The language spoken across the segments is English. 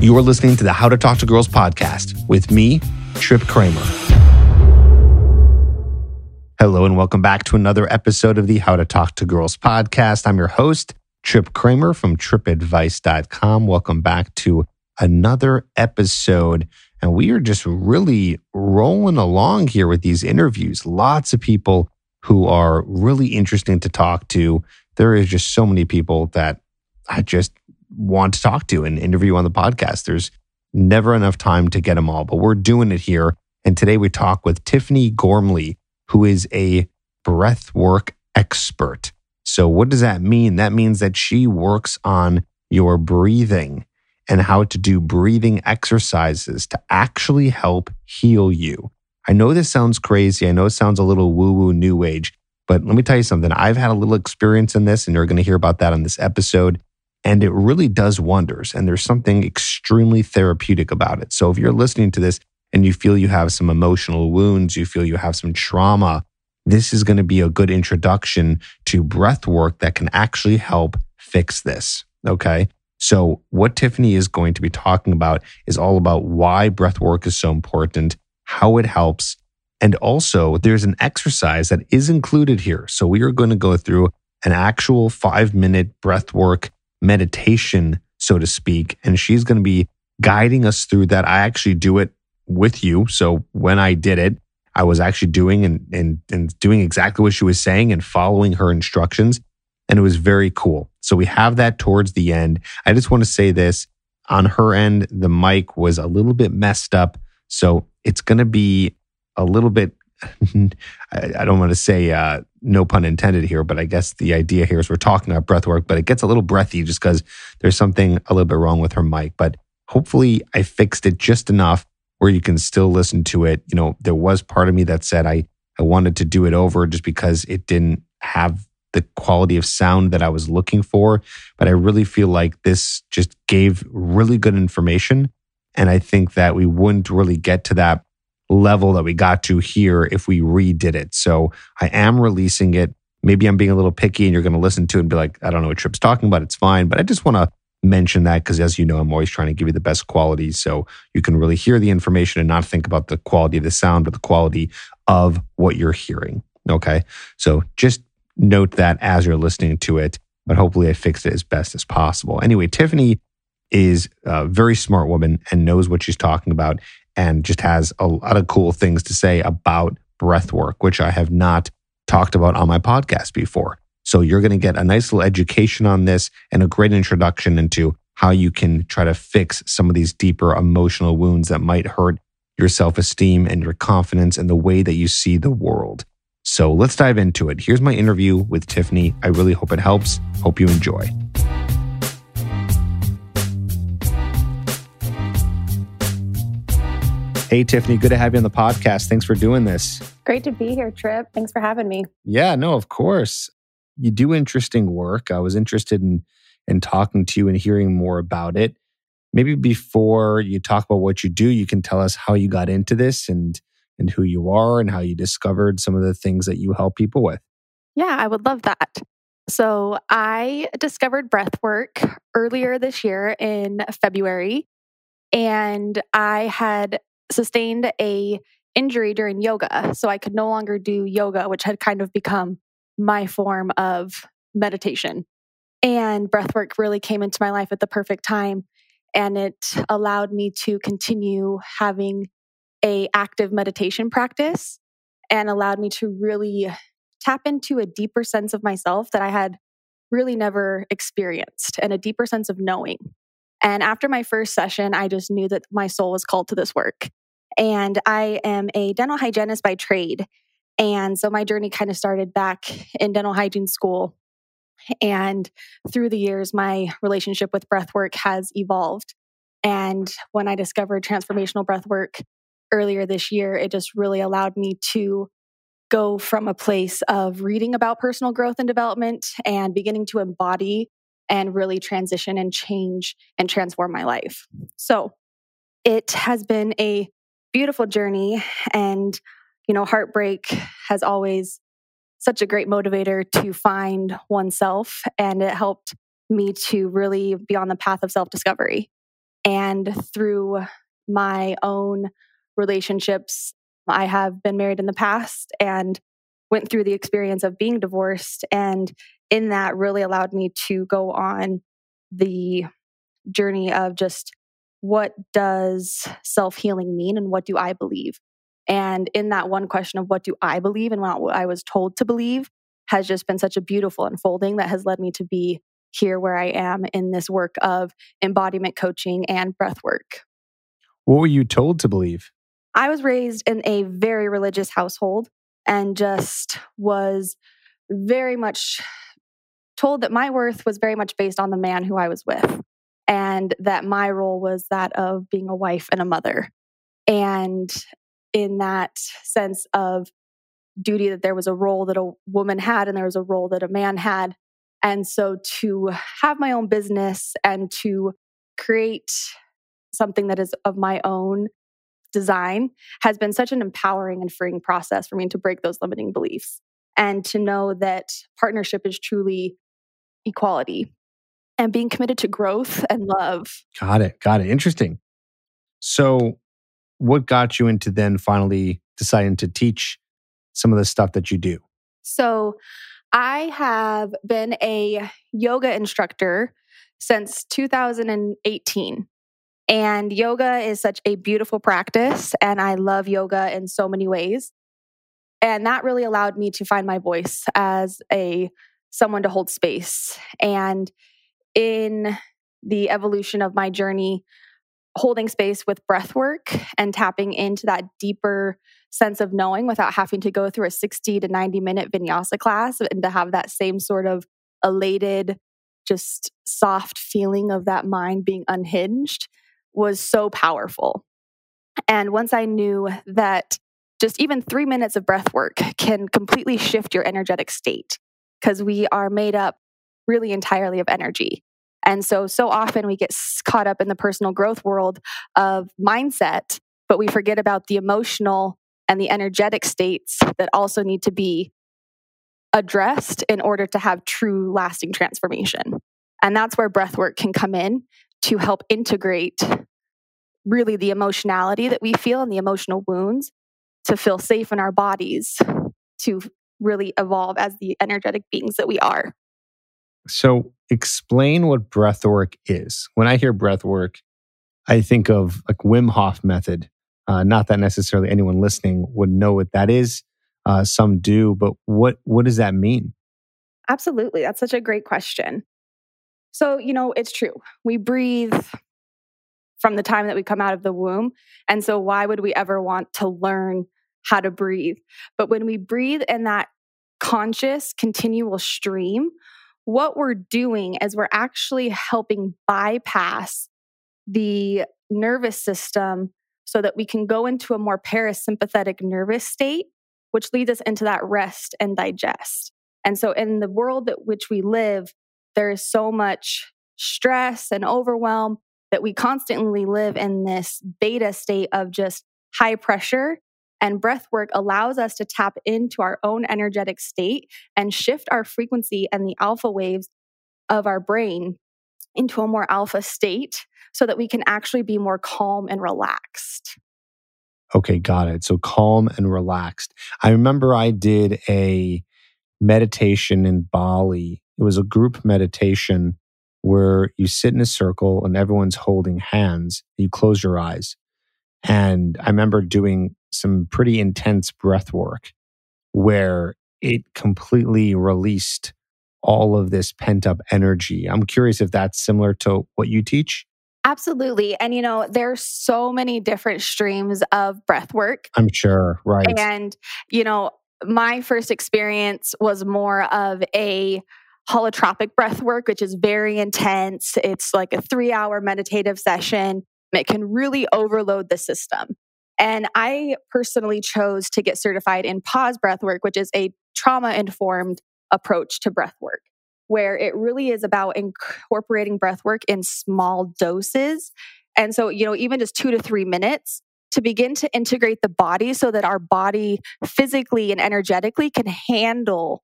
You are listening to the How to Talk to Girls podcast with me, Trip Kramer. Hello, and welcome back to another episode of the How to Talk to Girls podcast. I'm your host, Trip Kramer from tripadvice.com. Welcome back to another episode. And we are just really rolling along here with these interviews. Lots of people who are really interesting to talk to. There is just so many people that I just want to talk to and interview on the podcast. There's never enough time to get them all, but we're doing it here. And today we talk with Tiffany Gormley, who is a breathwork expert. So, what does that mean? That means that she works on your breathing and how to do breathing exercises to actually help heal you. I know this sounds crazy. I know it sounds a little woo woo new age, but let me tell you something. I've had a little experience in this, and you're going to hear about that on this episode. And it really does wonders. And there's something extremely therapeutic about it. So if you're listening to this and you feel you have some emotional wounds, you feel you have some trauma, this is going to be a good introduction to breath work that can actually help fix this. Okay. So, what Tiffany is going to be talking about is all about why breath work is so important, how it helps, and also there's an exercise that is included here. So, we are going to go through an actual five minute breath work meditation, so to speak, and she's going to be guiding us through that. I actually do it with you. So, when I did it, I was actually doing and, and, and doing exactly what she was saying and following her instructions. And it was very cool. So we have that towards the end. I just want to say this on her end, the mic was a little bit messed up. So it's going to be a little bit, I, don't want to say uh, no pun intended here, but I guess the idea here is we're talking about breath work, but it gets a little breathy just because there's something a little bit wrong with her mic. But hopefully I fixed it just enough where you can still listen to it. You know, there was part of me that said I, I wanted to do it over just because it didn't have the quality of sound that I was looking for. But I really feel like this just gave really good information. And I think that we wouldn't really get to that level that we got to here if we redid it. So I am releasing it. Maybe I'm being a little picky and you're going to listen to it and be like, I don't know what Trip's talking about. It's fine. But I just want to mention that because, as you know, I'm always trying to give you the best quality so you can really hear the information and not think about the quality of the sound, but the quality of what you're hearing. Okay. So just note that as you're listening to it, but hopefully I fixed it as best as possible. Anyway, Tiffany is a very smart woman and knows what she's talking about and just has a lot of cool things to say about breath work, which I have not talked about on my podcast before. So you're going to get a nice little education on this and a great introduction into how you can try to fix some of these deeper emotional wounds that might hurt your self esteem and your confidence and the way that you see the world. So let's dive into it. Here's my interview with Tiffany. I really hope it helps. Hope you enjoy. Hey, Tiffany, good to have you on the podcast. Thanks for doing this. Great to be here, Trip. Thanks for having me. Yeah, no, of course. You do interesting work. I was interested in in talking to you and hearing more about it. Maybe before you talk about what you do, you can tell us how you got into this and and who you are and how you discovered some of the things that you help people with. Yeah, I would love that. So, I discovered breath work earlier this year in February, and I had sustained a injury during yoga, so I could no longer do yoga, which had kind of become my form of meditation. And breath work really came into my life at the perfect time and it allowed me to continue having a active meditation practice and allowed me to really tap into a deeper sense of myself that I had really never experienced and a deeper sense of knowing. And after my first session, I just knew that my soul was called to this work. And I am a dental hygienist by trade. And so my journey kind of started back in dental hygiene school. And through the years, my relationship with breathwork has evolved. And when I discovered transformational breathwork, earlier this year, it just really allowed me to go from a place of reading about personal growth and development and beginning to embody and really transition and change and transform my life. So it has been a beautiful journey. And, you know, heartbreak has always such a great motivator to find oneself. And it helped me to really be on the path of self discovery. And through my own relationships, I have been married in the past and went through the experience of being divorced. And in that, really allowed me to go on the journey of just what does self healing mean and what do I believe? And in that one question of what do I believe and what I was told to believe has just been such a beautiful unfolding that has led me to be here where I am in this work of embodiment coaching and breath work. What were you told to believe? I was raised in a very religious household and just was very much told that my worth was very much based on the man who I was with and that my role was that of being a wife and a mother. And in that sense of duty, that there was a role that a woman had and there was a role that a man had. And so to have my own business and to create something that is of my own design has been such an empowering and freeing process for me to break those limiting beliefs and to know that partnership is truly equality and being committed to growth and love. Got it. Got it. Interesting. So, what got you into then finally deciding to teach some of the stuff that you do? So, I have been a yoga instructor since 2018. And yoga is such a beautiful practice, and I love yoga in so many ways. And that really allowed me to find my voice as a someone to hold space. And in the evolution of my journey, holding space with breath work and tapping into that deeper sense of knowing without having to go through a 60 to 90 minute vinyasa class and to have that same sort of elated, just soft feeling of that mind being unhinged was so powerful. And once I knew that just even three minutes of breath work can completely shift your energetic state because we are made up really entirely of energy. And so, so often we get caught up in the personal growth world of mindset, but we forget about the emotional and the energetic states that also need to be addressed in order to have true lasting transformation. And that's where breath work can come in to help integrate really the emotionality that we feel and the emotional wounds to feel safe in our bodies to really evolve as the energetic beings that we are. So, explain what breath work is. When I hear breath work, I think of like Wim Hof method. Uh, not that necessarily anyone listening would know what that is. Uh, some do, but what what does that mean? Absolutely, that's such a great question. So, you know, it's true. We breathe from the time that we come out of the womb. And so, why would we ever want to learn how to breathe? But when we breathe in that conscious, continual stream, what we're doing is we're actually helping bypass the nervous system so that we can go into a more parasympathetic nervous state, which leads us into that rest and digest. And so, in the world that which we live, there is so much stress and overwhelm that we constantly live in this beta state of just high pressure and breath work allows us to tap into our own energetic state and shift our frequency and the alpha waves of our brain into a more alpha state so that we can actually be more calm and relaxed. Okay, got it. So calm and relaxed. I remember I did a meditation in Bali. It was a group meditation where you sit in a circle and everyone's holding hands. You close your eyes. And I remember doing some pretty intense breath work where it completely released all of this pent up energy. I'm curious if that's similar to what you teach. Absolutely. And you know, there's so many different streams of breath work. I'm sure, right. And you know, my first experience was more of a holotropic breath work, which is very intense. It's like a three hour meditative session. It can really overload the system. And I personally chose to get certified in pause breath work, which is a trauma informed approach to breath work, where it really is about incorporating breath work in small doses. And so, you know, even just two to three minutes to begin to integrate the body so that our body physically and energetically can handle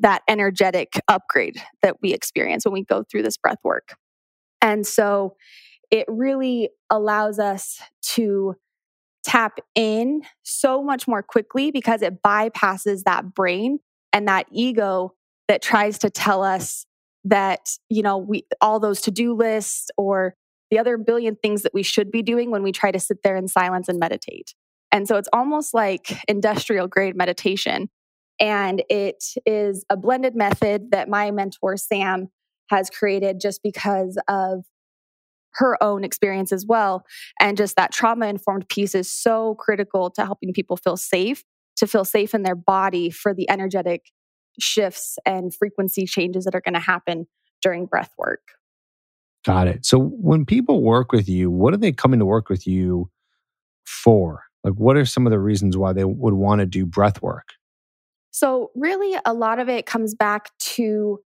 that energetic upgrade that we experience when we go through this breath work. And so it really allows us to tap in so much more quickly because it bypasses that brain and that ego that tries to tell us that you know we all those to-do lists or the other billion things that we should be doing when we try to sit there in silence and meditate. And so it's almost like industrial grade meditation. And it is a blended method that my mentor sam has created just because of her own experience as well. And just that trauma informed piece is so critical to helping people feel safe, to feel safe in their body for the energetic shifts and frequency changes that are going to happen during breath work. Got it. So when people work with you, what are they coming to work with you for? Like, what are some of the reasons why they would want to do breath work? So, really, a lot of it comes back to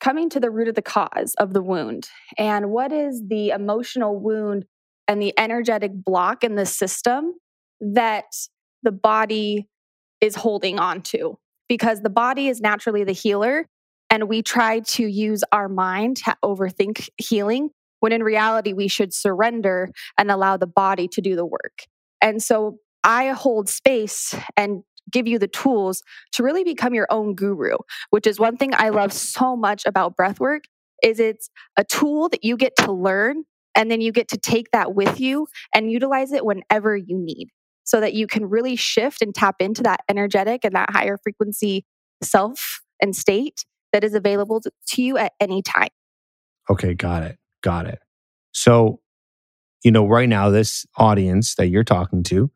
coming to the root of the cause of the wound and what is the emotional wound and the energetic block in the system that the body is holding on to because the body is naturally the healer and we try to use our mind to overthink healing when in reality we should surrender and allow the body to do the work. And so i hold space and give you the tools to really become your own guru, which is one thing I love so much about breathwork is it's a tool that you get to learn and then you get to take that with you and utilize it whenever you need so that you can really shift and tap into that energetic and that higher frequency self and state that is available to you at any time. Okay, got it. Got it. So, you know, right now, this audience that you're talking to,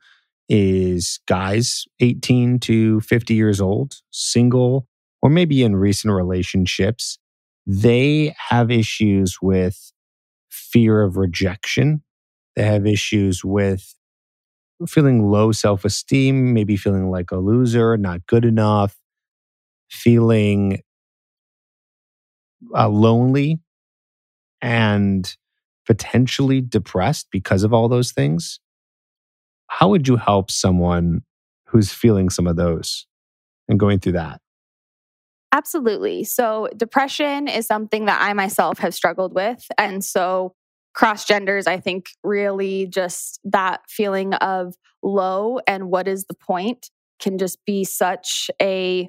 is guys 18 to 50 years old, single, or maybe in recent relationships. They have issues with fear of rejection. They have issues with feeling low self esteem, maybe feeling like a loser, not good enough, feeling uh, lonely and potentially depressed because of all those things. How would you help someone who's feeling some of those and going through that? Absolutely. So, depression is something that I myself have struggled with. And so, cross genders, I think, really just that feeling of low and what is the point can just be such a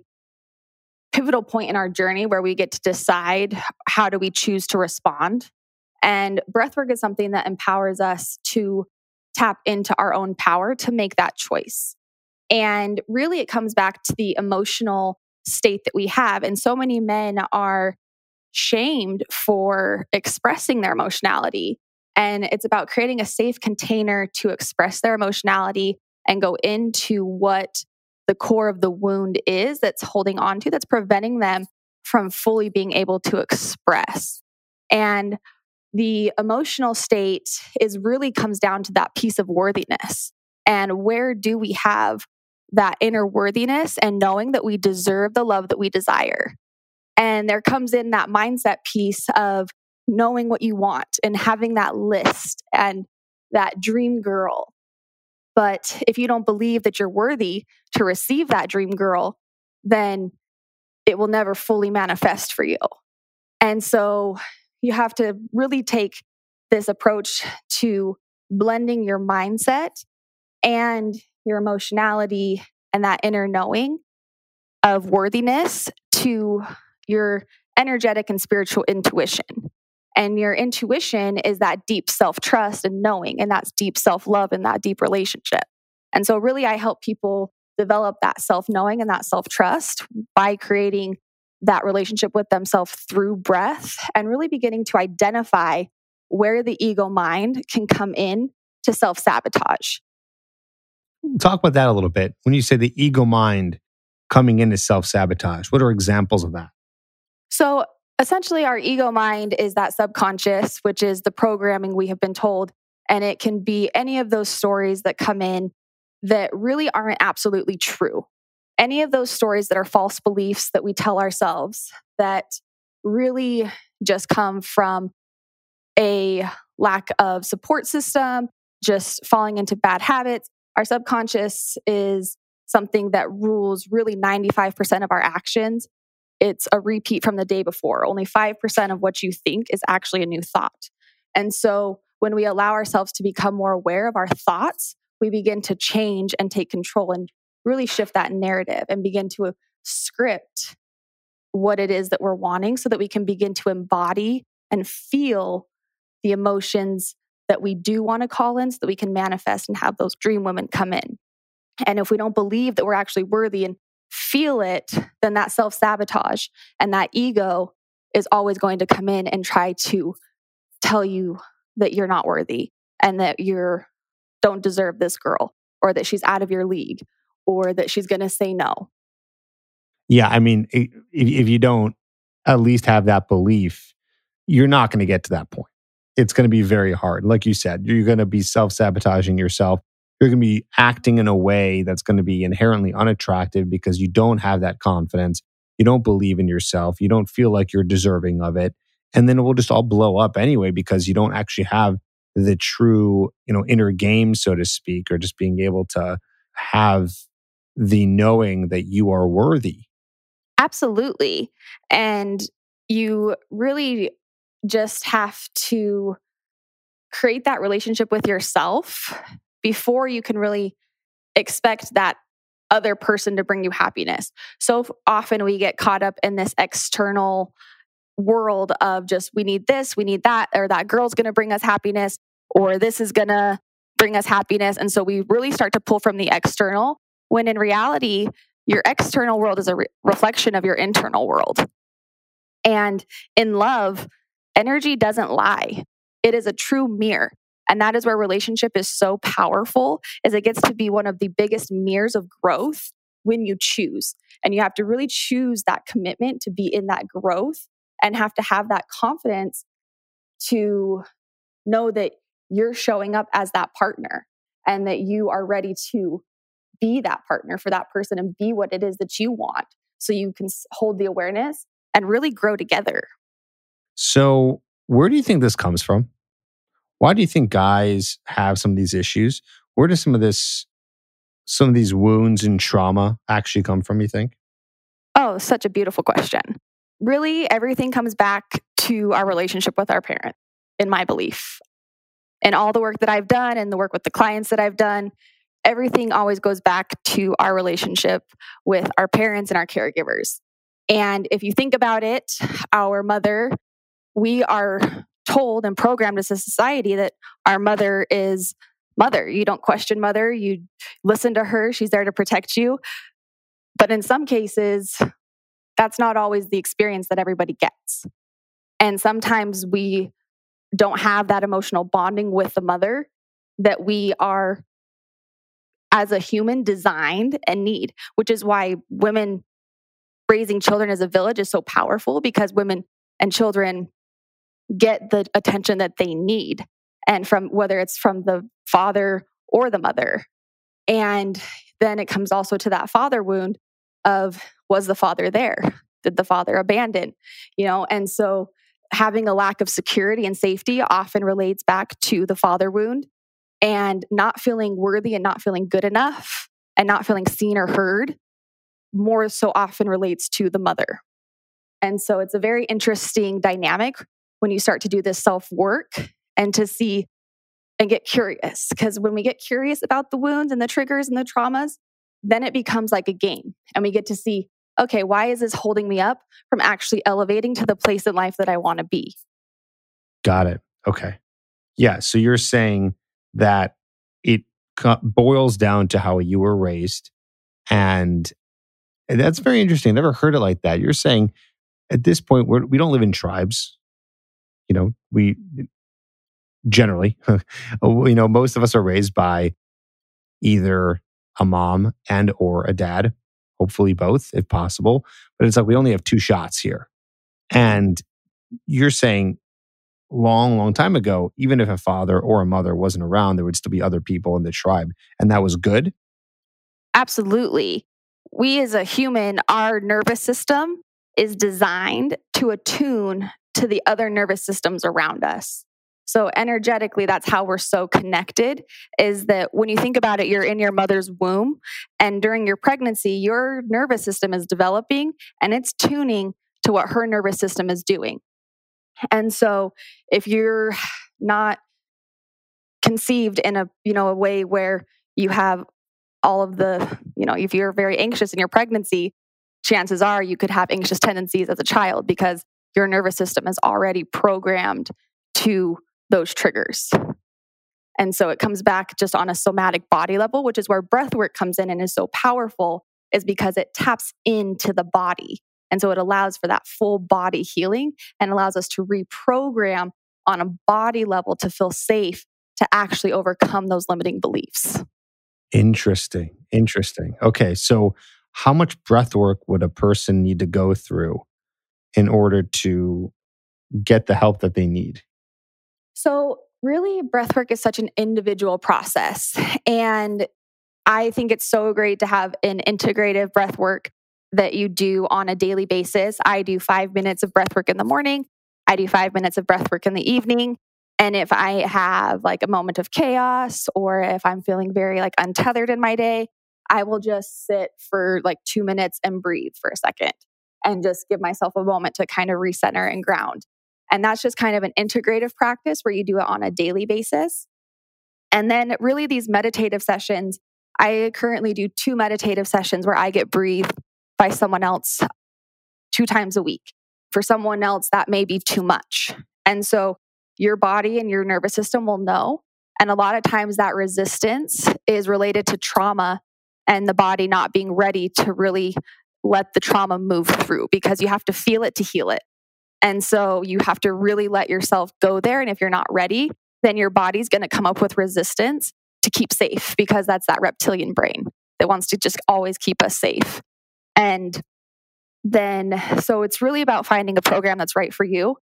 pivotal point in our journey where we get to decide how do we choose to respond. And breathwork is something that empowers us to tap into our own power to make that choice. And really, it comes back to the emotional state that we have. And so many men are shamed for expressing their emotionality. And it's about creating a safe container to express their emotionality and go into what the core of the wound is that's holding on to, that's preventing them from fully being able to express. And the emotional state is really comes down to that piece of worthiness. And where do we have that inner worthiness and knowing that we deserve the love that we desire? And there comes in that mindset piece of knowing what you want and having that list and that dream girl. But if you don't believe that you're worthy to receive that dream girl, then it will never fully manifest for you. And so you have to really take this approach to blending your mindset and your emotionality and that inner knowing of worthiness to your energetic and spiritual intuition. And your intuition is that deep self trust and knowing, and that's deep self love and that deep relationship. And so, really, I help people develop that self knowing and that self trust by creating that relationship with themselves through breath and really beginning to identify where the ego mind can come in to self sabotage. Talk about that a little bit. When you say the ego mind coming into self sabotage, what are examples of that? So, essentially, our ego mind is that subconscious, which is the programming we have been told. And it can be any of those stories that come in that really aren't absolutely true any of those stories that are false beliefs that we tell ourselves that really just come from a lack of support system, just falling into bad habits. Our subconscious is something that rules really 95% of our actions. It's a repeat from the day before. Only 5% of what you think is actually a new thought. And so when we allow ourselves to become more aware of our thoughts, we begin to change and take control and really shift that narrative and begin to script what it is that we're wanting so that we can begin to embody and feel the emotions that we do want to call in so that we can manifest and have those dream women come in. And if we don't believe that we're actually worthy and feel it, then that self sabotage and that ego is always going to come in and try to tell you that you're not worthy and that you're don't deserve this girl or that she's out of your league or that she's going to say no. Yeah, I mean, if, if you don't at least have that belief, you're not going to get to that point. It's going to be very hard. Like you said, you're going to be self sabotaging yourself. You're going to be acting in a way that's going to be inherently unattractive because you don't have that confidence. You don't believe in yourself. You don't feel like you're deserving of it. And then it will just all blow up anyway because you don't actually have the true, you know, inner game, so to speak, or just being able to have the knowing that you are worthy. Absolutely. And you really just have to create that relationship with yourself before you can really expect that other person to bring you happiness. So often we get caught up in this external world of just we need this, we need that, or that girl's going to bring us happiness, or this is going to bring us happiness. And so we really start to pull from the external when in reality, your external world is a re- reflection of your internal world. And in love, energy doesn't lie. It is a true mirror. And that is where relationship is so powerful is it gets to be one of the biggest mirrors of growth when you choose. And you have to really choose that commitment to be in that growth and have to have that confidence to know that you're showing up as that partner and that you are ready to be that partner for that person and be what it is that you want so you can hold the awareness and really grow together. So, where do you think this comes from? Why do you think guys have some of these issues? Where does some of this, some of these wounds and trauma actually come from, you think? Oh, such a beautiful question. Really, everything comes back to our relationship with our parents, in my belief. And all the work that I've done and the work with the clients that I've done, everything always goes back to our relationship with our parents and our caregivers. And if you think about it, our mother, we are told and programmed as a society that our mother is mother. You don't question mother, you listen to her, she's there to protect you. But in some cases, that's not always the experience that everybody gets. And sometimes we don't have that emotional bonding with the mother that we are as a human designed and need, which is why women raising children as a village is so powerful because women and children get the attention that they need and from whether it's from the father or the mother. And then it comes also to that father wound of was the father there? Did the father abandon? You know and so having a lack of security and safety often relates back to the father wound and not feeling worthy and not feeling good enough and not feeling seen or heard more so often relates to the mother. And so it's a very interesting dynamic when you start to do this self work and to see and get curious. Because when we get curious about the wounds and the triggers and the traumas, then it becomes like a game. And we get to see, okay, why is this holding me up from actually elevating to the place in life that I want to be? Got it. Okay. Yeah. So you're saying that it boils down to how you were raised. And that's very interesting. I never heard it like that. You're saying at this point, we're, we don't live in tribes. You know, we generally, oh, you know, most of us are raised by either a mom and or a dad, hopefully both if possible. But it's like we only have two shots here. And you're saying long, long time ago, even if a father or a mother wasn't around, there would still be other people in the tribe. And that was good? Absolutely. We as a human, our nervous system is designed to attune to the other nervous systems around us. So energetically, that's how we're so connected is that when you think about it, you're in your mother's womb and during your pregnancy, your nervous system is developing and it's tuning to what her nervous system is doing. And so if you're not conceived in a you know a way where you have all of the you know if you're very anxious in your pregnancy chances are you could have anxious tendencies as a child because your nervous system is already programmed to those triggers. And so it comes back just on a somatic body level which is where breath work comes in and is so powerful is because it taps into the body and so it allows for that full body healing and allows us to reprogram on a body level to feel safe to actually overcome those limiting beliefs. Interesting. Interesting. Okay. So, how much breath work would a person need to go through in order to get the help that they need? So, really, breath work is such an individual process. And I think it's so great to have an integrative breath work that you do on a daily basis. I do five minutes of breath work in the morning, I do five minutes of breath work in the evening. And if I have like a moment of chaos or if I'm feeling very like untethered in my day, I will just sit for like two minutes and breathe for a second and just give myself a moment to kind of recenter and ground. And that's just kind of an integrative practice where you do it on a daily basis. And then, really, these meditative sessions, I currently do two meditative sessions where I get breathed by someone else two times a week. For someone else, that may be too much. And so your body and your nervous system will know. And a lot of times that resistance is related to trauma and the body not being ready to really let the trauma move through because you have to feel it to heal it. And so you have to really let yourself go there. And if you're not ready, then your body's going to come up with resistance to keep safe because that's that reptilian brain that wants to just always keep us safe. And then, so it's really about finding a program that's right for you.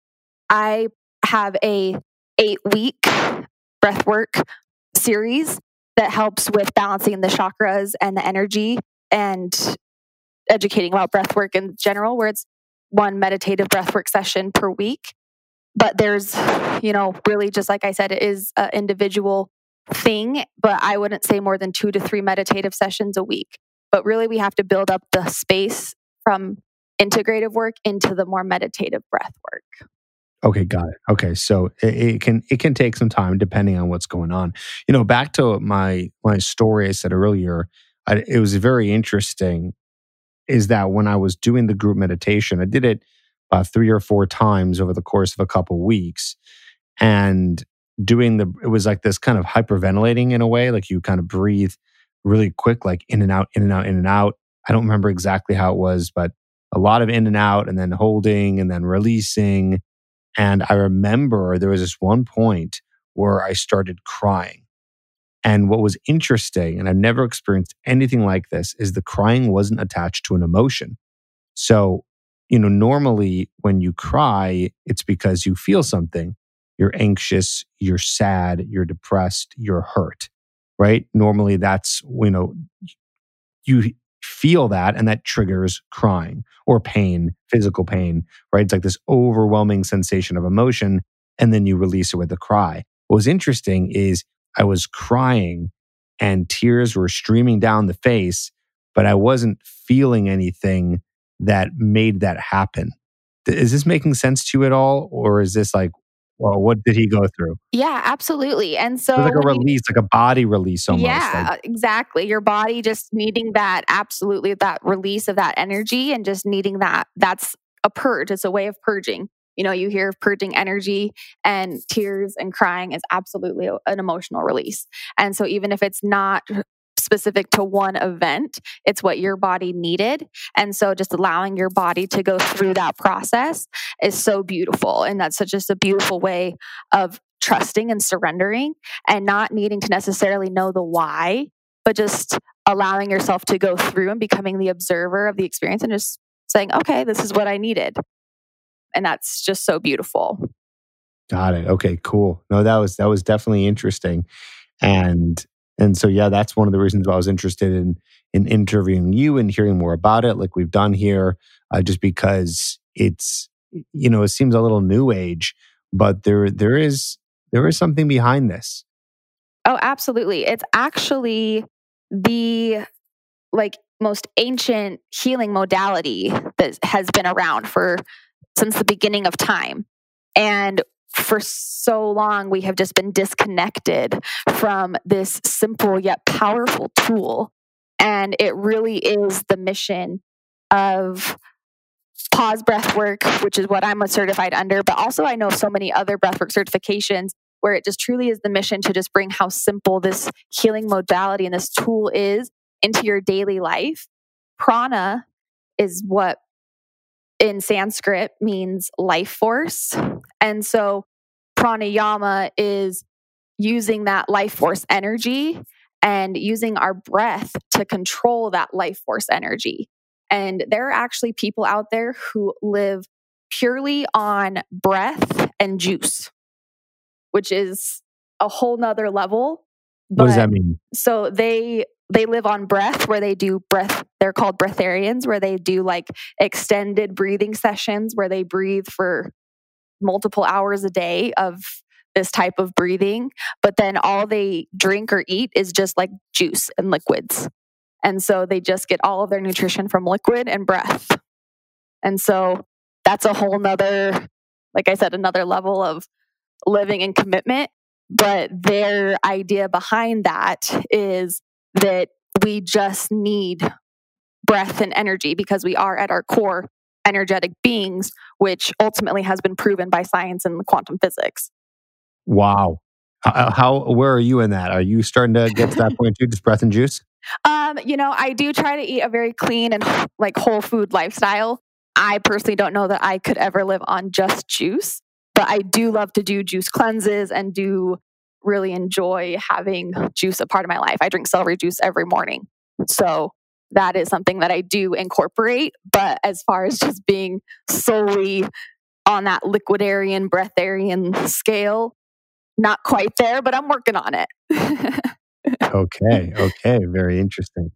I have a eight week breath work series that helps with balancing the chakras and the energy and educating about breath work in general, where it's one meditative breath work session per week. But there's, you know, really just like I said, it is an individual thing, but I wouldn't say more than two to three meditative sessions a week. But really, we have to build up the space from integrative work into the more meditative breath work. Okay, got it. Okay, so it, it, can it can take some time depending on what's going on. You know, back to my my story I said earlier, I, it was very interesting. Is that when I was doing the group meditation, I did it about three or four times over the course of a couple weeks, and doing the it was like this kind of hyperventilating in a way, like you kind of breathe really quick, like in and out, in and out, in and out. I don't remember exactly how it was, but a lot of in and out, and then holding, and then releasing and I remember there was this one point where I started crying. And what was interesting, and I've never experienced anything like this, is the crying wasn't attached to an emotion. So, you know, normally when you cry, it's because you feel something. You're anxious, you're sad, you're depressed, you're hurt, right? Normally that's, you know, you feel that and that triggers crying or pain, physical pain, right? It's like this overwhelming sensation of emotion. And then you release it with a cry. What was interesting is I was crying and tears were streaming down the face, but I wasn't feeling anything that made that happen. Is this making sense to you at all? Or is this like, well, what did he go through? Yeah, absolutely. And so, like a release, like a body release almost. Yeah, like. exactly. Your body just needing that, absolutely, that release of that energy and just needing that. That's a purge. It's a way of purging. You know, you hear purging energy and tears and crying is absolutely an emotional release. And so, even if it's not specific to one event. It's what your body needed. And so just allowing your body to go through that process is so beautiful. And that's just a beautiful way of trusting and surrendering and not needing to necessarily know the why, but just allowing yourself to go through and becoming the observer of the experience and just saying, okay, this is what I needed. And that's just so beautiful. Got it. Okay, cool. No, that was that was definitely interesting. And and so, yeah, that's one of the reasons why I was interested in in interviewing you and hearing more about it, like we've done here, uh, just because it's you know it seems a little new age, but there there is there is something behind this. Oh, absolutely! It's actually the like most ancient healing modality that has been around for since the beginning of time, and for so long we have just been disconnected from this simple yet powerful tool. And it really is the mission of pause breath work, which is what I'm certified under, but also I know so many other breathwork certifications where it just truly is the mission to just bring how simple this healing modality and this tool is into your daily life. Prana is what in Sanskrit means life force. And so pranayama is using that life force energy and using our breath to control that life force energy. And there are actually people out there who live purely on breath and juice, which is a whole nother level. But, what does that mean? So they they live on breath where they do breath they're called breatharians where they do like extended breathing sessions where they breathe for multiple hours a day of this type of breathing but then all they drink or eat is just like juice and liquids and so they just get all of their nutrition from liquid and breath. And so that's a whole nother, like I said, another level of living and commitment. But their idea behind that is that we just need breath and energy because we are at our core energetic beings, which ultimately has been proven by science and quantum physics. Wow. How, how, where are you in that? Are you starting to get to that point too? Just breath and juice? Um, you know, I do try to eat a very clean and like whole food lifestyle. I personally don't know that I could ever live on just juice, but I do love to do juice cleanses and do really enjoy having juice a part of my life. I drink celery juice every morning. So that is something that I do incorporate. But as far as just being solely on that liquidarian, breatharian scale, not quite there, but I'm working on it. okay. Okay. Very interesting.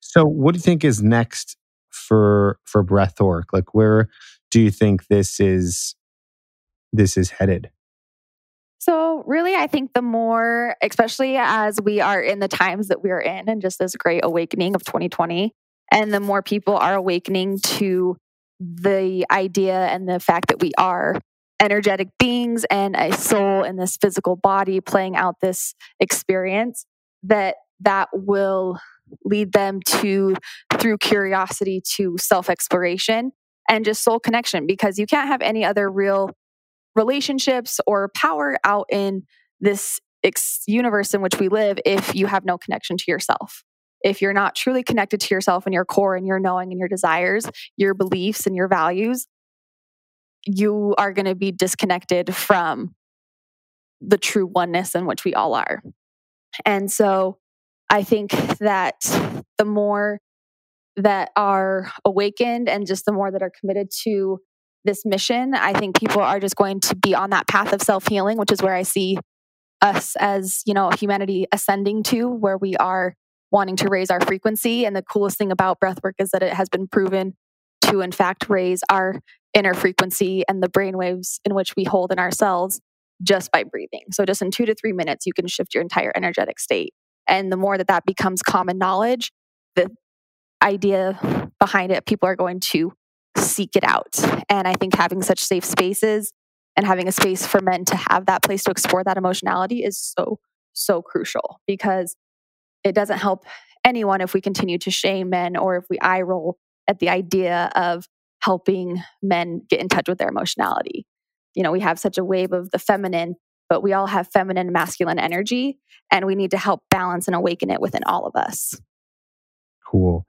So, what do you think is next for for Breathwork? Like, where do you think this is this is headed? So, really, I think the more, especially as we are in the times that we're in, and just this great awakening of 2020, and the more people are awakening to the idea and the fact that we are energetic beings and a soul in this physical body playing out this experience, that that will lead them to through curiosity to self exploration and just soul connection because you can't have any other real relationships or power out in this ex- universe in which we live if you have no connection to yourself. If you're not truly connected to yourself and your core and your knowing and your desires your beliefs and your values you are going to be disconnected from the true oneness in which we all are. And so I think that the more that are awakened and just the more that are committed to this mission, I think people are just going to be on that path of self healing, which is where I see us as, you know, humanity ascending to, where we are wanting to raise our frequency. And the coolest thing about breathwork is that it has been proven to, in fact, raise our inner frequency and the brain waves in which we hold in ourselves just by breathing. So, just in two to three minutes, you can shift your entire energetic state. And the more that that becomes common knowledge, the idea behind it, people are going to seek it out. And I think having such safe spaces and having a space for men to have that place to explore that emotionality is so, so crucial because it doesn't help anyone if we continue to shame men or if we eye roll at the idea of helping men get in touch with their emotionality you know, we have such a wave of the feminine, but we all have feminine, masculine energy, and we need to help balance and awaken it within all of us. Cool.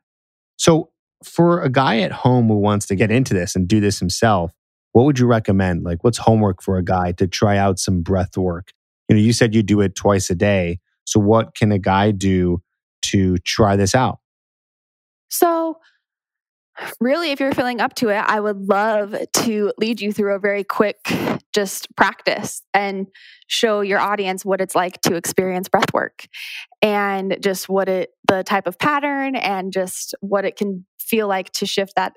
So, for a guy at home who wants to get into this and do this himself, what would you recommend? Like, what's homework for a guy to try out some breath work? You know, you said you do it twice a day. So, what can a guy do to try this out? So, really, if you're feeling up to it, I would love to lead you through a very quick just practice and show your audience what it's like to experience breath work and just what it, the type of pattern and just what it can feel like to shift that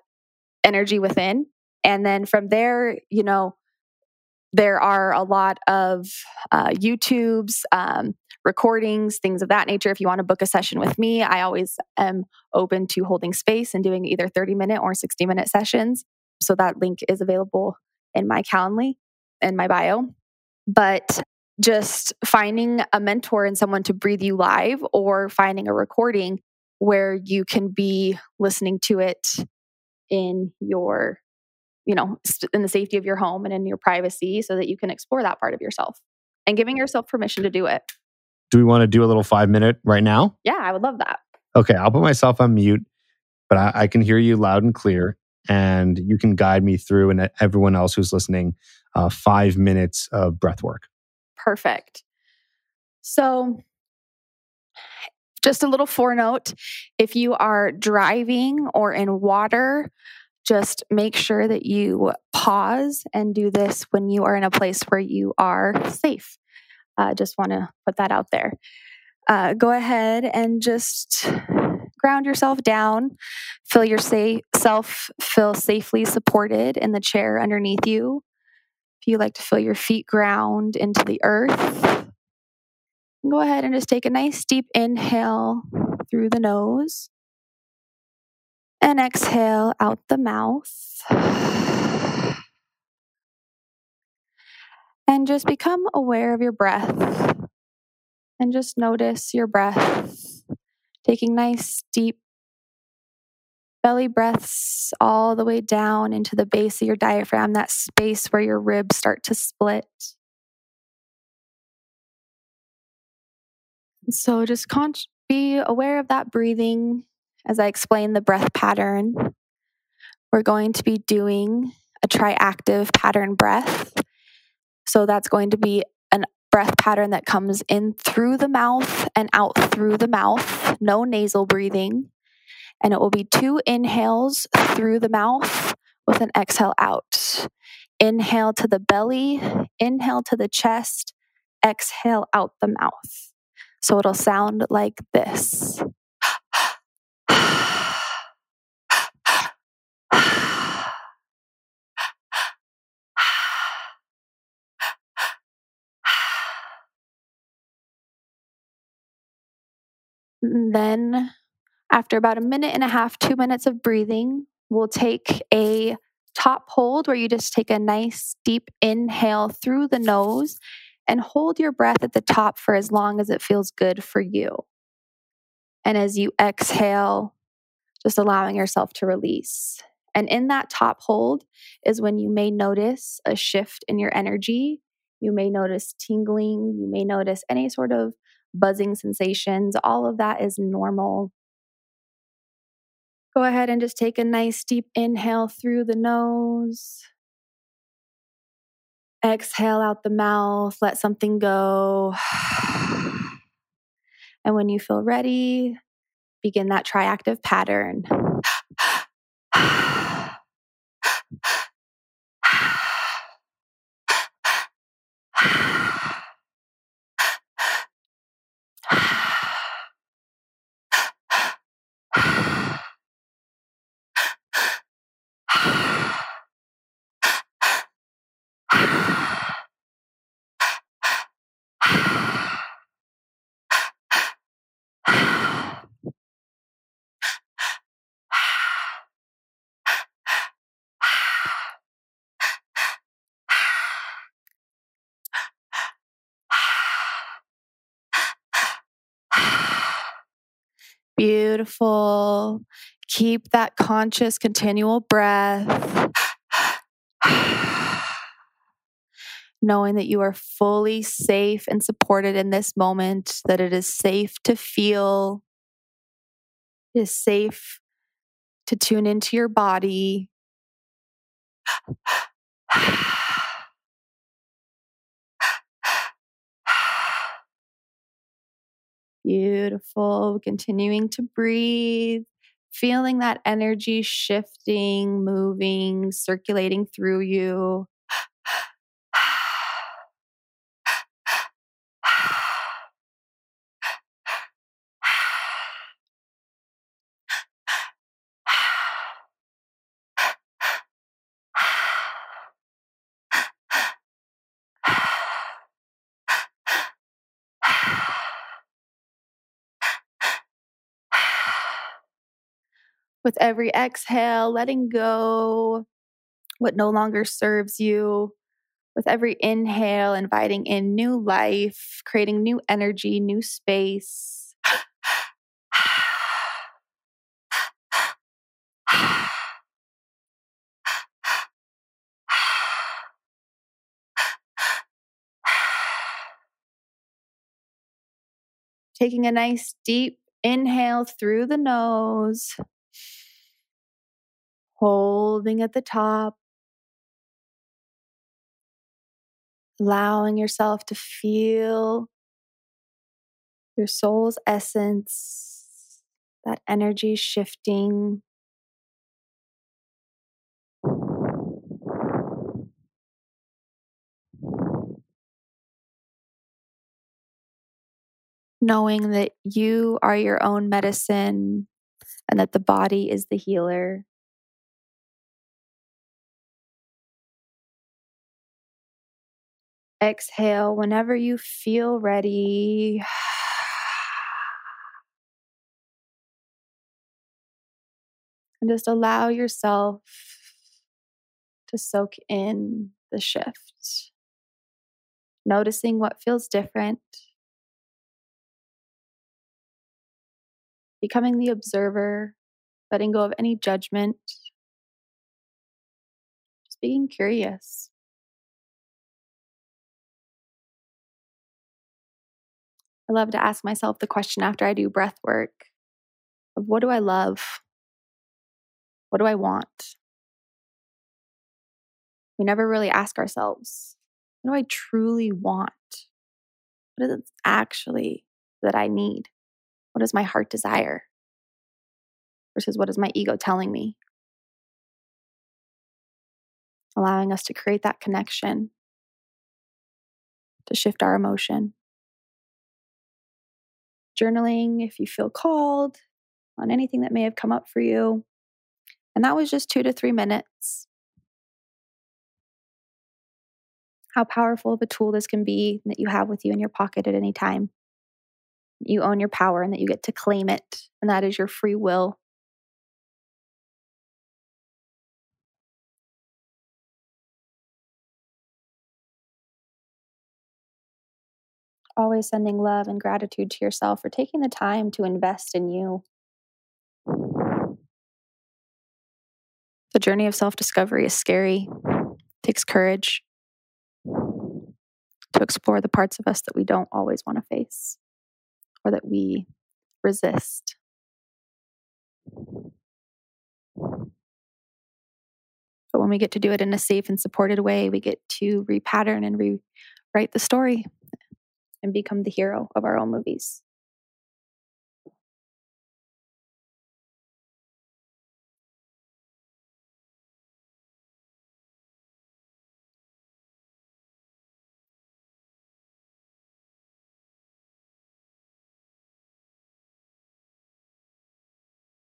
energy within. And then from there, you know, there are a lot of uh, YouTubes, um, recordings, things of that nature. If you want to book a session with me, I always am open to holding space and doing either 30 minute or 60 minute sessions. So that link is available in my Calendly in my bio. But just finding a mentor and someone to breathe you live or finding a recording where you can be listening to it in your you know in the safety of your home and in your privacy so that you can explore that part of yourself and giving yourself permission to do it. Do we want to do a little five minute right now? Yeah i would love that. Okay i'll put myself on mute but I, I can hear you loud and clear and you can guide me through and everyone else who's listening uh, five minutes of breath work perfect so just a little forenote if you are driving or in water, just make sure that you pause and do this when you are in a place where you are safe. Uh, just want to put that out there. Uh, go ahead and just ground yourself down. Feel yourself feel safely supported in the chair underneath you. If you like to feel your feet ground into the earth, Go ahead and just take a nice deep inhale through the nose and exhale out the mouth. And just become aware of your breath and just notice your breath. Taking nice deep belly breaths all the way down into the base of your diaphragm, that space where your ribs start to split. So just con- be aware of that breathing as I explain the breath pattern. We're going to be doing a triactive pattern breath. So that's going to be a breath pattern that comes in through the mouth and out through the mouth, no nasal breathing. And it will be two inhales through the mouth with an exhale out. Inhale to the belly, inhale to the chest, exhale out the mouth. So it'll sound like this. then, after about a minute and a half, two minutes of breathing, we'll take a top hold where you just take a nice deep inhale through the nose and hold your breath at the top for as long as it feels good for you. And as you exhale, just allowing yourself to release. And in that top hold is when you may notice a shift in your energy. You may notice tingling. You may notice any sort of buzzing sensations. All of that is normal. Go ahead and just take a nice deep inhale through the nose. Exhale out the mouth, let something go. And when you feel ready, begin that triactive pattern. Beautiful. Keep that conscious, continual breath. Knowing that you are fully safe and supported in this moment, that it is safe to feel, it is safe to tune into your body. Beautiful. Continuing to breathe, feeling that energy shifting, moving, circulating through you. With every exhale, letting go what no longer serves you, With every inhale, inviting in new life, creating new energy, new space. Taking a nice deep inhale through the nose, holding at the top, allowing yourself to feel your soul's essence, that energy shifting. Knowing that you are your own medicine and that the body is the healer. Exhale whenever you feel ready. And just allow yourself to soak in the shift. Noticing what feels different. Becoming the observer, letting go of any judgment. Just being curious. I love to ask myself the question after I do breath work of what do I love? What do I want? We never really ask ourselves, what do I truly want? What is it actually that I need? What does my heart desire? Versus what is my ego telling me? Allowing us to create that connection, to shift our emotion journaling if you feel called on anything that may have come up for you. And that was just two to three minutes. How powerful of a tool this can be that you have with you in your pocket at any time. You own your power and that you get to claim it, and that is your free will. Always sending love and gratitude to yourself for taking the time to invest in you. The journey of self discovery is scary, it takes courage to explore the parts of us that we don't always want to face or that we resist. But when we get to do it in a safe and supported way, we get to repattern and rewrite the story and become the hero of our own movies.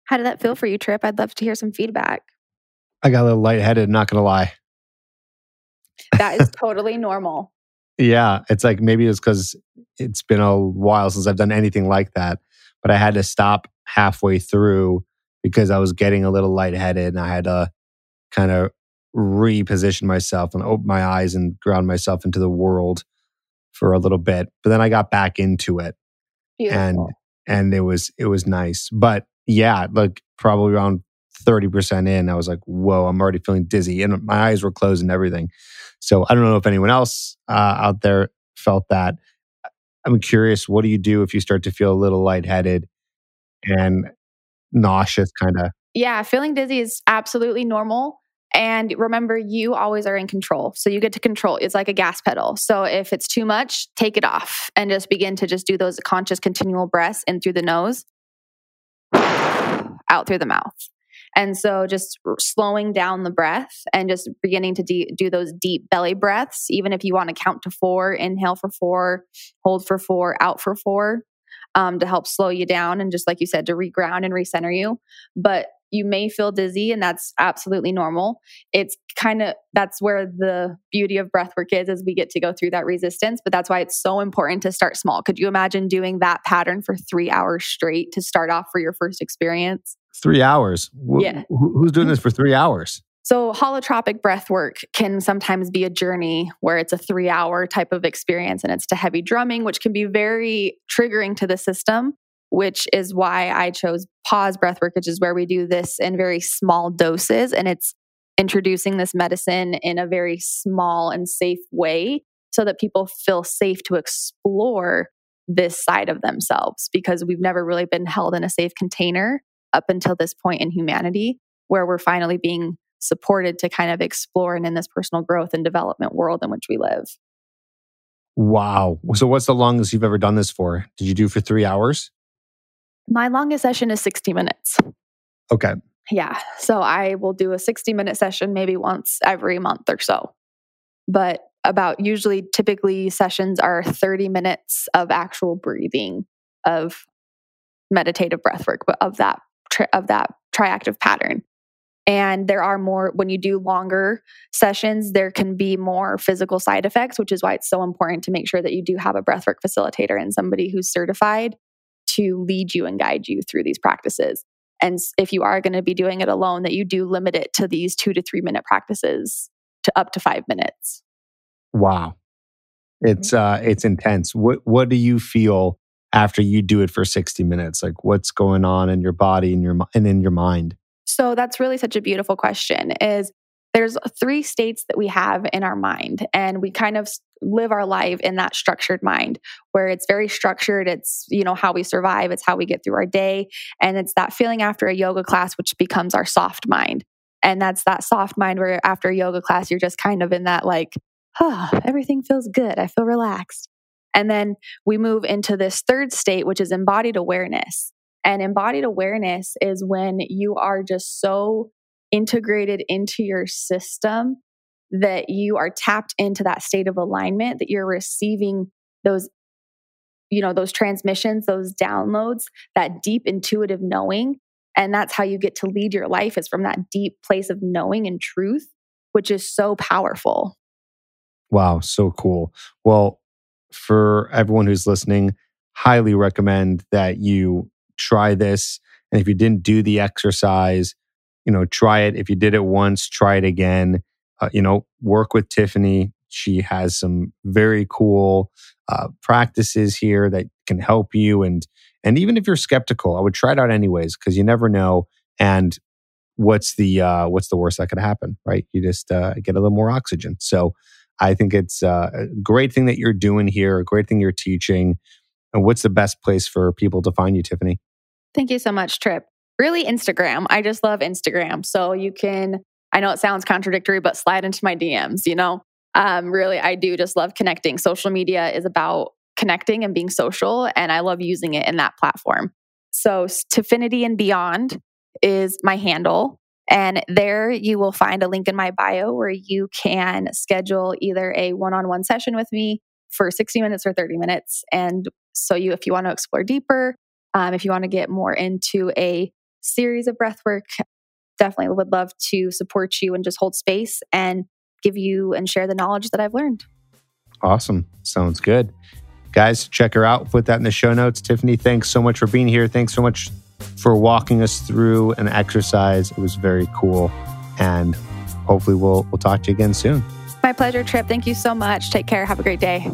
How did that feel for you, Trip? I'd love to hear some feedback. I got a little lightheaded, not to lie. That is totally normal. Yeah, it's like maybe it's because it's been a while since I've done anything like that, but I had to stop halfway through because I was getting a little lightheaded and I had to kind of reposition myself and open my eyes and ground myself into the world for a little bit. But then I got back into it. Beautiful. And and it was it was nice. But yeah, like probably around 30% in, I was like, whoa, I'm already feeling dizzy. And my eyes were closed and everything. So I don't know if anyone else uh, out there felt that. I'm curious, what do you do if you start to feel a little lightheaded and nauseous kind of? Yeah, feeling dizzy is absolutely normal. And remember, you always are in control. So you get to control. It's like a gas pedal. So if it's too much, take it off and just begin to just do those conscious, continual breaths in through the nose, out through the mouth. And so just slowing down the breath and just beginning to de- do those deep belly breaths, even if you want to count to four, inhale for four, hold for four, out for four, um, to help slow you down and just like you said, to reground and recenter you. But you may feel dizzy and that's absolutely normal. It's kind of that's where the beauty of breath work is as we get to go through that resistance but that's why it's so important to start small. Could you imagine doing that pattern for three hours straight to start off for your first experience three hours. Yeah. who's doing this for three hours? So, holotropic breath work can sometimes be a journey where it's a three hour type of experience and it's to heavy drumming, which can be very triggering to the system, which is why I chose pause breath work, which is where we do this in very small doses. And it's introducing this medicine in a very small and safe way so that people feel safe to explore this side of themselves because we've never really been held in a safe container up until this point in humanity where we're finally being supported to kind of explore and in this personal growth and development world in which we live. Wow. So, what's the longest you've ever done this for? Did you do for three hours? My longest session is 60 minutes. Okay. Yeah. So, I will do a 60 minute session maybe once every month or so. But about usually, typically, sessions are 30 minutes of actual breathing, of meditative breath work, but of that, of that triactive pattern. And there are more, when you do longer sessions, there can be more physical side effects, which is why it's so important to make sure that you do have a breathwork facilitator and somebody who's certified to lead you and guide you through these practices. And if you are going to be doing it alone, that you do limit it to these two to three minute practices to up to five minutes. Wow. It's uh it's intense. What what do you feel after you do it for 60 minutes? Like what's going on in your body and your and in your mind? So that's really such a beautiful question is there's three states that we have in our mind and we kind of live our life in that structured mind where it's very structured it's you know how we survive it's how we get through our day and it's that feeling after a yoga class which becomes our soft mind and that's that soft mind where after a yoga class you're just kind of in that like oh, everything feels good i feel relaxed and then we move into this third state which is embodied awareness. And embodied awareness is when you are just so integrated into your system that you are tapped into that state of alignment that you're receiving those you know those transmissions those downloads that deep intuitive knowing. And that's how you get to lead your life is from that deep place of knowing and truth which is so powerful. Wow so cool. Well for everyone who's listening highly recommend that you try this. And if you didn't do the exercise, you know, try it. If you did it once, try it again. Uh, you know, work with Tiffany. She has some very cool uh, practices here that can help you. And and even if you're skeptical, I would try it out anyways because you never know. And what's the uh, what's the worst that could happen, right? You just uh, get a little more oxygen. So I think it's uh, a great thing that you're doing here, a great thing you're teaching. And what's the best place for people to find you, Tiffany? Thank you so much, Trip. Really, Instagram. I just love Instagram. So you can, I know it sounds contradictory, but slide into my DMs, you know? Um, really, I do just love connecting. Social media is about connecting and being social, and I love using it in that platform. So, Tiffany and Beyond is my handle. And there you will find a link in my bio where you can schedule either a one on one session with me for 60 minutes or 30 minutes. And so, you, if you want to explore deeper, um, if you want to get more into a series of breath work, definitely would love to support you and just hold space and give you and share the knowledge that I've learned. Awesome. Sounds good. Guys, check her out. Put that in the show notes. Tiffany, thanks so much for being here. Thanks so much for walking us through an exercise. It was very cool. And hopefully we'll we'll talk to you again soon. My pleasure, Trip. Thank you so much. Take care. Have a great day.